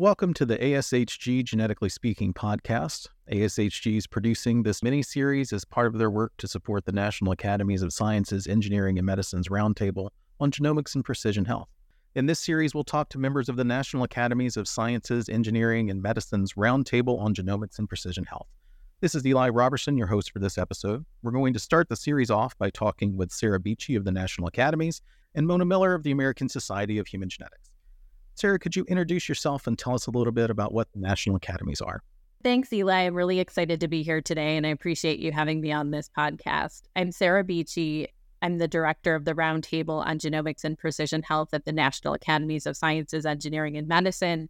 Welcome to the ASHG Genetically Speaking podcast. ASHG is producing this mini series as part of their work to support the National Academies of Sciences, Engineering, and Medicine's Roundtable on Genomics and Precision Health. In this series, we'll talk to members of the National Academies of Sciences, Engineering, and Medicine's Roundtable on Genomics and Precision Health. This is Eli Robertson, your host for this episode. We're going to start the series off by talking with Sarah Beachy of the National Academies and Mona Miller of the American Society of Human Genetics. Sarah, could you introduce yourself and tell us a little bit about what the National Academies are? Thanks, Eli. I'm really excited to be here today, and I appreciate you having me on this podcast. I'm Sarah Beachy. I'm the director of the Roundtable on Genomics and Precision Health at the National Academies of Sciences, Engineering, and Medicine,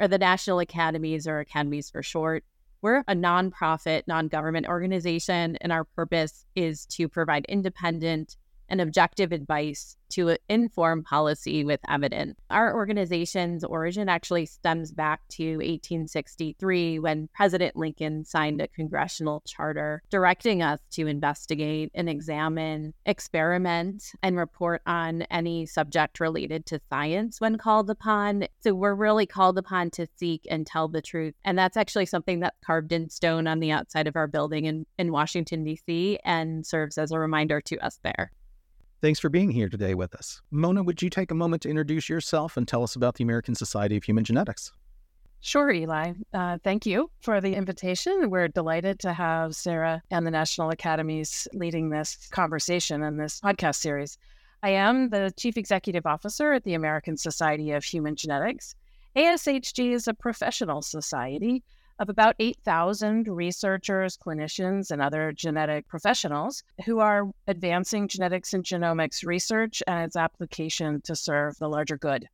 or the National Academies, or Academies for short. We're a nonprofit, non government organization, and our purpose is to provide independent, and objective advice to inform policy with evidence. Our organization's origin actually stems back to 1863 when President Lincoln signed a congressional charter directing us to investigate and examine, experiment, and report on any subject related to science when called upon. So we're really called upon to seek and tell the truth. And that's actually something that's carved in stone on the outside of our building in, in Washington, D.C., and serves as a reminder to us there. Thanks for being here today with us. Mona, would you take a moment to introduce yourself and tell us about the American Society of Human Genetics? Sure, Eli. Uh, thank you for the invitation. We're delighted to have Sarah and the National Academies leading this conversation and this podcast series. I am the Chief Executive Officer at the American Society of Human Genetics. ASHG is a professional society of about 8,000 researchers, clinicians, and other genetic professionals who are advancing genetics and genomics research and its application to serve the larger good.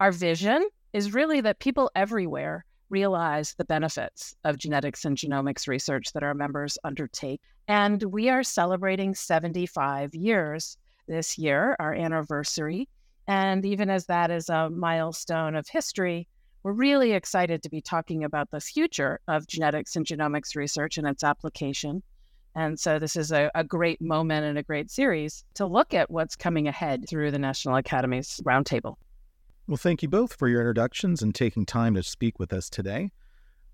Our vision is really that people everywhere realize the benefits of genetics and genomics research that our members undertake. And we are celebrating 75 years this year, our anniversary. And even as that is a milestone of history, we're really excited to be talking about the future of genetics and genomics research and its application. And so this is a, a, great moment and a great series to look at what's coming ahead through the National Academy's Roundtable. Well, thank you both for your introductions and taking time to speak with us today.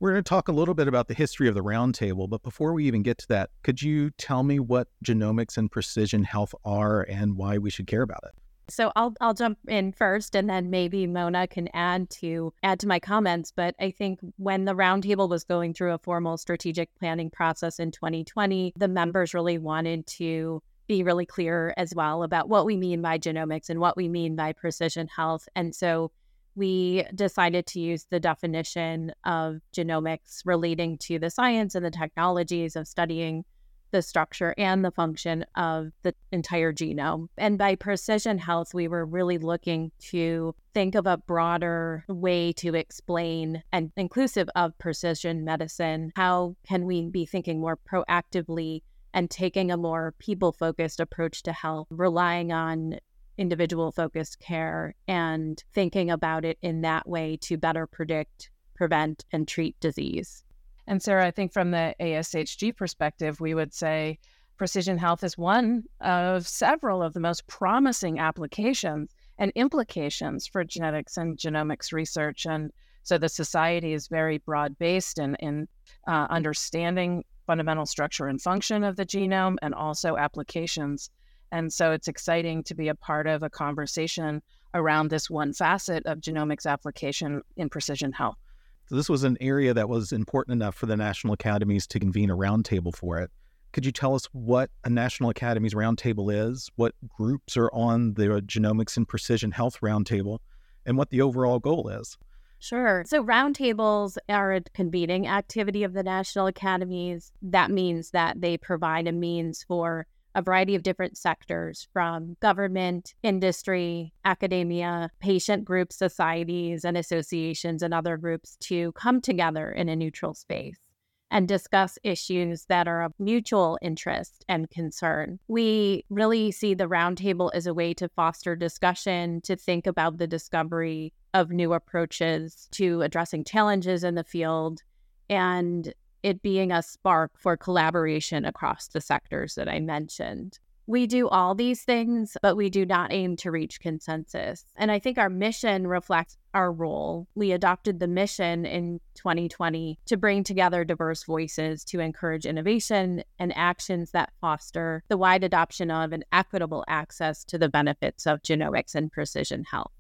We're going to talk a little bit about the history of the Roundtable, but before we even get to that, could you tell me what genomics and precision health are and why we should care about it? So I'll I'll jump in first and then maybe Mona can add to add to my comments. But I think when the roundtable was going through a formal strategic planning process in 2020, the members really wanted to be really clear as well about what we mean by genomics and what we mean by precision health. And so we decided to use the definition of genomics relating to the science and the technologies of studying the structure and the function of the entire genome. And by precision health, we were really looking to think of a broader way to explain and inclusive of precision medicine. How can we be thinking more proactively and taking a more people focused approach to health, relying on individual focused care and thinking about it in that way to better predict, prevent, and treat disease. And Sarah, I think from the ASHG perspective, we would say precision health is one of several of the most promising applications and implications for genetics and genomics research. And so the society is very broad based in, in uh, understanding fundamental structure and function of the genome and also applications. And so it's exciting to be a part of a conversation around this one facet of genomics application in precision health. So this was an area that was important enough for the national academies to convene a roundtable for it. Could you tell us what a National Academies Roundtable is, what groups are on the Genomics and Precision Health Roundtable, and what the overall goal is? Sure. So, roundtables are a convening activity of the National Academies. That means that they provide a means for a variety of different sectors from government, industry, academia, patient groups, societies, and associations, and other groups to come together in a neutral space and discuss issues that are of mutual interest and concern. We really see the roundtable as a way to foster discussion, to think about the discovery of new approaches to addressing challenges in the field, and it being a spark for collaboration across the sectors that I mentioned. We do all these things, but we do not aim to reach consensus. And I think our mission reflects our role. We adopted the mission in 2020 to bring together diverse voices to encourage innovation and actions that foster the wide adoption of and equitable access to the benefits of genomics and precision health.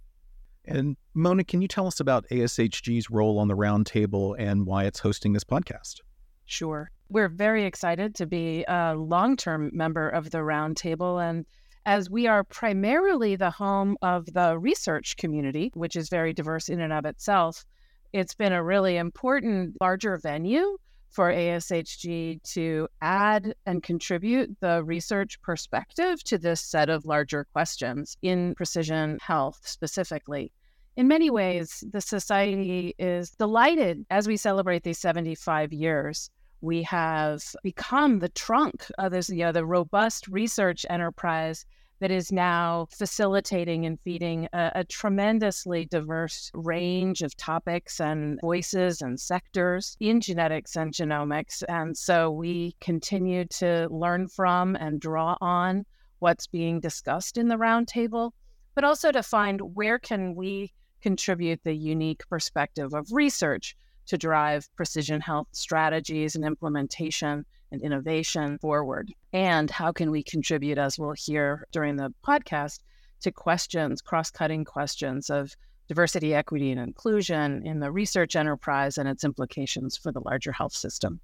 And Mona, can you tell us about ASHG's role on the roundtable and why it's hosting this podcast? Sure. We're very excited to be a long term member of the Roundtable. And as we are primarily the home of the research community, which is very diverse in and of itself, it's been a really important larger venue for ASHG to add and contribute the research perspective to this set of larger questions in precision health specifically. In many ways, the Society is delighted as we celebrate these 75 years we have become the trunk of this, you know, the robust research enterprise that is now facilitating and feeding a, a, tremendously diverse range of topics and voices and sectors in genetics and genomics. And so we continue to learn from and draw on what's being discussed in the roundtable, but also to find where can we contribute the unique perspective of research to drive precision health strategies and implementation and innovation forward? And how can we contribute, as we'll hear during the podcast, to questions, cross cutting questions of diversity, equity, and inclusion in the research enterprise and its implications for the larger health system?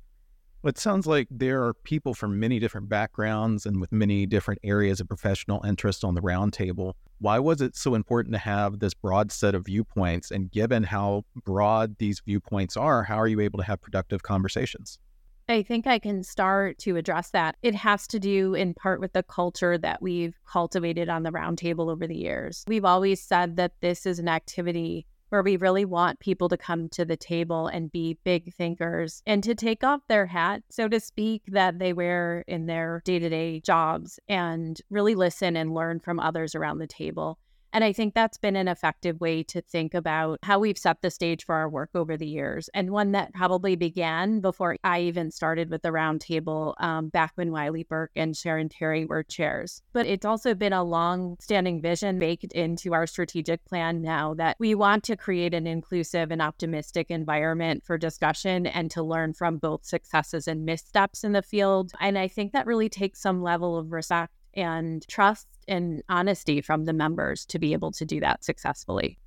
Well, it sounds like there are people from many different backgrounds and with many different areas of professional interest on the roundtable. Why was it so important to have this broad set of viewpoints? And given how broad these viewpoints are, how are you able to have productive conversations? I think I can start to address that. It has to do in part with the culture that we've cultivated on the roundtable over the years. We've always said that this is an activity where we really want people to come to the table and be big thinkers and to take off their hat, so to speak, that they wear in their day to day jobs and really listen and learn from others around the table. And I think that's been an effective way to think about how we've set the stage for our work over the years, and one that probably began before I even started with the roundtable um, back when Wylie Burke and Sharon Terry were chairs. But it's also been a long standing vision baked into our strategic plan now that we want to create an inclusive and optimistic environment for discussion and to learn from both successes and missteps in the field. And I think that really takes some level of respect and trust and honesty from the members to be able to do that successfully.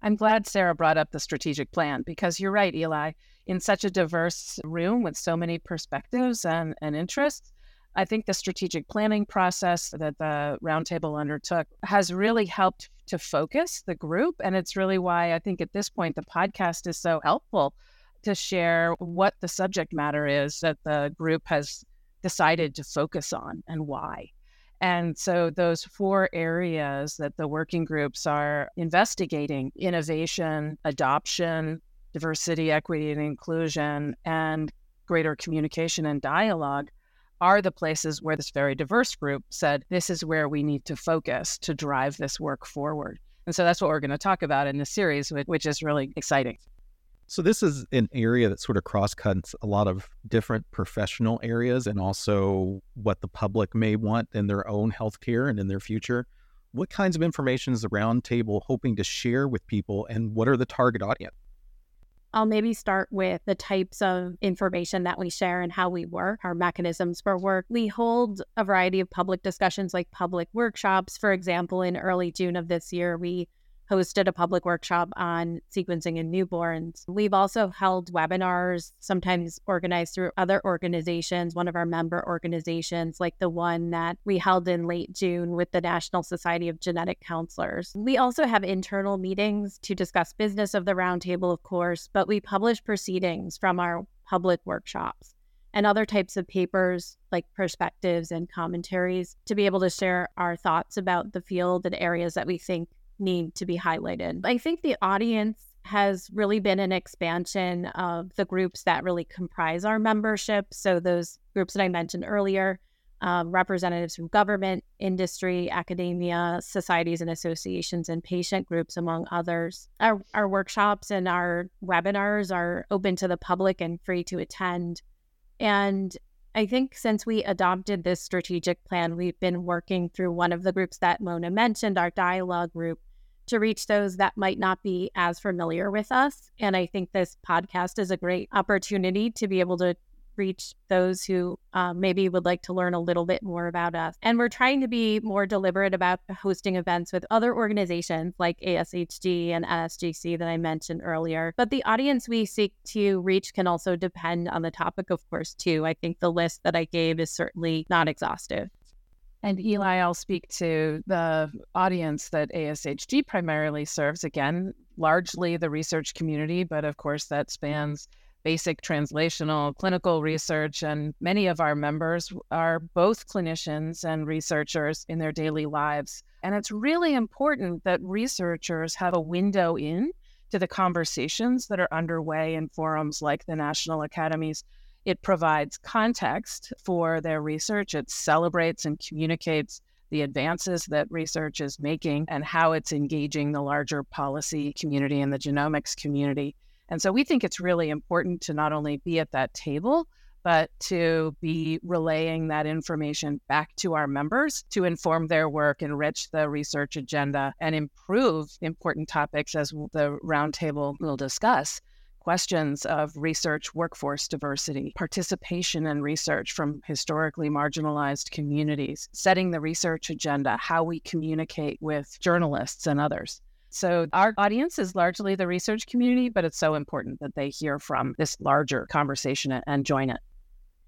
I'm glad Sarah brought up the strategic plan because you're right, Eli. In such a diverse room with so many perspectives and, and interests, I think the strategic planning process that the roundtable undertook has really helped to focus the group. And it's really why I think at this point the podcast is so helpful to share what the subject matter is that the group has decided to focus on and why. And so, those four areas that the working groups are investigating innovation, adoption, diversity, equity, and inclusion, and greater communication and dialogue are the places where this very diverse group said, this is where we need to focus to drive this work forward. And so that's what we're going to talk about in this series, which is really exciting. So this is an area that sort of cross cuts a lot of different professional areas and also what the public may want in their own healthcare and in their future. What kinds of information is the roundtable hoping to share with people and what are the target audience? I'll maybe start with the types of information that we share and how we work, our mechanisms for work. We hold a variety of public discussions like public workshops. For example, in early June of this year, we hosted a public workshop on sequencing in newborns. We've also held webinars, sometimes organized through other organizations, one of our member organizations, like the one that we held in late June with the National Society of Genetic Counselors. We also have internal meetings to discuss business of the roundtable, of course, but we publish proceedings from our public workshops and other types of papers like perspectives and commentaries to be able to share our thoughts about the field and areas that we think need to be highlighted. I think the audience has really been an expansion of the groups that really comprise our membership. So, those groups that I mentioned earlier, um, representatives from government, industry, academia, societies and associations, and patient groups, among others. Our, our workshops and our webinars are open to the public and free to attend. And I think since we adopted this strategic plan, we've been working through one of the groups that Mona mentioned, our dialogue group, to reach those that might not be as familiar with us. And I think this podcast is a great opportunity to be able to reach those who uh, maybe would like to learn a little bit more about us. And we're trying to be more deliberate about hosting events with other organizations like ASHG and NSGC that I mentioned earlier. But the audience we seek to reach can also depend on the topic, of course, too. I think the list that I gave is certainly not exhaustive. And Eli, I'll speak to the audience that ASHG primarily serves. Again, largely the research community, but of course that spans basic translational clinical research. And many of our members are both clinicians and researchers in their daily lives. And it's really important that researchers have a window in to the conversations that are underway in forums like the National Academies. It provides context for their research. It celebrates and communicates the advances that research is making and how it's engaging the larger policy community and the genomics community. And so we think it's really important to not only be at that table, but to be relaying that information back to our members to inform their work, enrich the research agenda, and improve important topics as the roundtable will discuss. Questions of research workforce diversity, participation in research from historically marginalized communities, setting the research agenda, how we communicate with journalists and others. So our audience is largely the research community, but it's so important that they hear from this larger conversation and join it.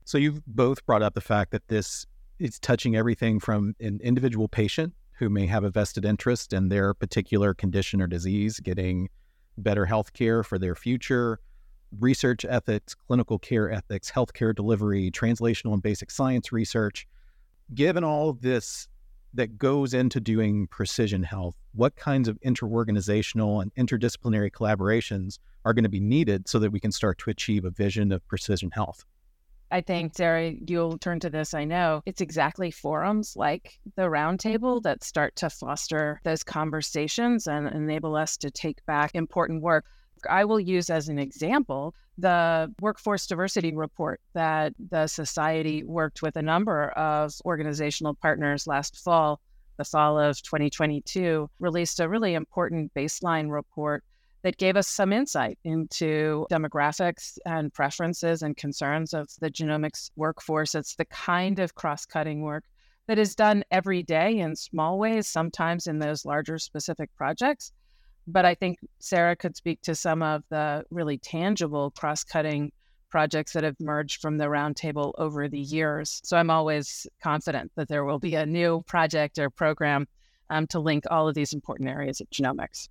So you've both brought up the fact that this is touching everything from an individual patient who may have a vested interest in their particular condition or disease getting better health care for their future, research ethics, clinical care ethics, healthcare delivery, translational and basic science research. Given all this that goes into doing precision health? What kinds of interorganizational and interdisciplinary collaborations are going to be needed so that we can start to achieve a vision of precision health? I think, Sarah, you'll turn to this. I know it's exactly forums like the roundtable mm-hmm. that start to foster those conversations and enable us to take back important work. I will use as an example the workforce diversity report that the Society worked with a number of organizational partners last fall, the fall of 2022, released a really important baseline report that gave us some insight into demographics and preferences and concerns of the genomics workforce. It's the kind of cross cutting work that is done every day in small ways, sometimes in those larger specific projects but I think Sarah could speak to some of the really tangible cross cutting projects that have merged from the roundtable over the years. So I'm always confident that there will be a new project or program um, to link all of these important areas of genomics.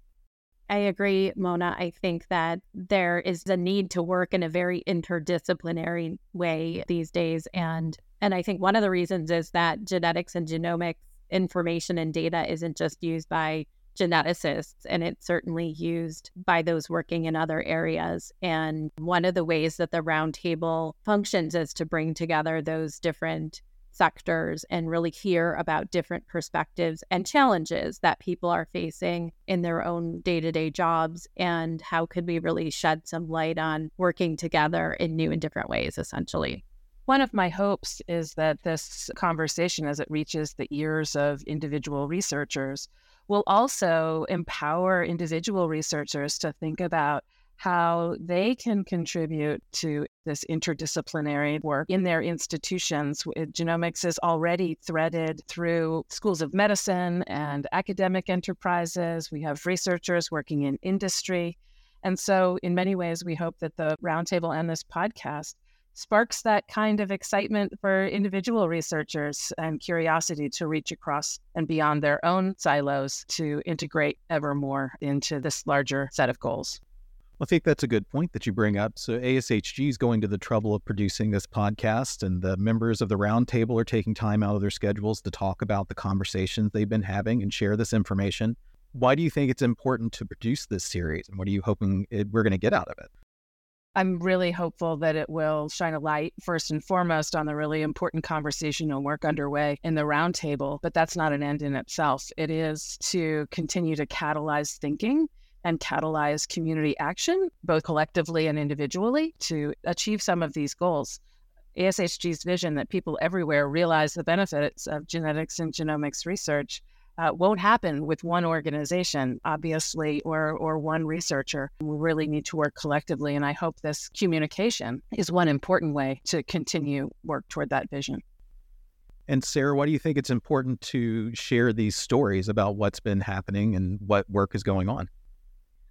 I agree, Mona. I think that there is a need to work in a very interdisciplinary way these days. And and I think one of the reasons is that genetics and genomics information and data isn't just used by geneticists, and it's certainly used by those working in other areas. And one of the ways that the roundtable functions is to bring together those different sectors and really hear about different perspectives and challenges that people are facing in their own day-to-day jobs and how could we really shed some light on working together in new and different ways essentially? One of my hopes is that this conversation as it reaches the ears of individual researchers will also empower individual researchers to think about how they can contribute to this interdisciplinary work in their institutions. Genomics is already threaded through schools of medicine and academic enterprises. We have researchers working in industry. And so, in many ways, we hope that the roundtable and this podcast sparks that kind of excitement for individual researchers and curiosity to reach across and beyond their own silos to integrate ever more into this larger set of goals. I think that's a good point that you bring up. So, ASHG is going to the trouble of producing this podcast, and the members of the roundtable are taking time out of their schedules to talk about the conversations they've been having and share this information. Why do you think it's important to produce this series, and what are you hoping it, we're going to get out of it? I'm really hopeful that it will shine a light, first and foremost, on the really important conversation and work underway in the roundtable. But that's not an end in itself. It is to continue to catalyze thinking and catalyze community action, both collectively and individually, to achieve some of these goals. ASHG's vision that people everywhere realize the benefits of genetics and genomics research uh, won't happen with one organization, obviously, or or one researcher. We really need to work collectively, and I hope this communication is one important way to continue work toward that vision. And Sarah, why do you think it's important to share these stories about what's been happening and what work is going on?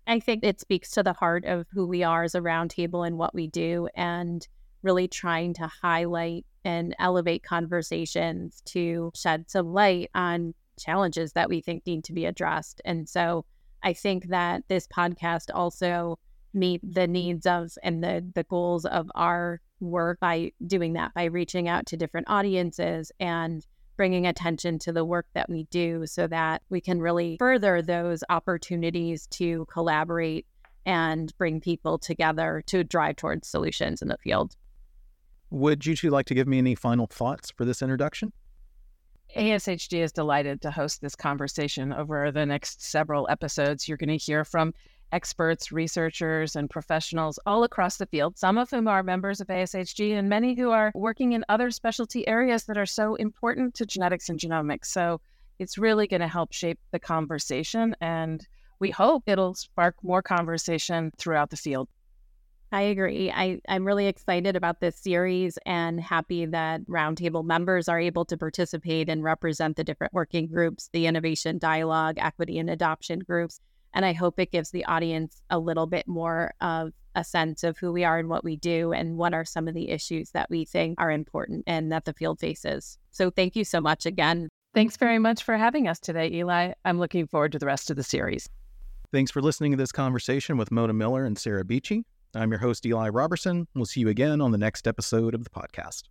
I think it speaks to the heart of who we are as a roundtable and what we do, and really trying to highlight and elevate conversations to shed some light on challenges that we think need to be addressed. And so I think that this podcast also meet the needs of and the the goals of our work by doing that by reaching out to different audiences and bringing attention to the work that we do so that we can really further those opportunities to collaborate and bring people together to drive towards solutions in the field. Would you two like to give me any final thoughts for this introduction? ASHG is delighted to host this conversation over the next several episodes. You're going to hear from experts, researchers, and professionals all across the field, some of whom are members of ASHG and many who are working in other specialty areas that are so important to genetics and genomics. So it's really going to help shape the conversation, and we hope it'll spark more conversation throughout the field. I agree. I, I'm really excited about this series and happy that Roundtable members are able to participate and represent the different working groups, the innovation dialogue, equity and adoption groups. And I hope it gives the audience a little bit more of a sense of who we are and what we do and what are some of the issues that we think are important and that the field faces. So thank you so much again. Thanks very much for having us today, Eli. I'm looking forward to the rest of the series. Thanks for listening to this conversation with Mona Miller and Sarah Beachy. I'm your host, Eli Robertson. We'll see you again on the next episode of the podcast.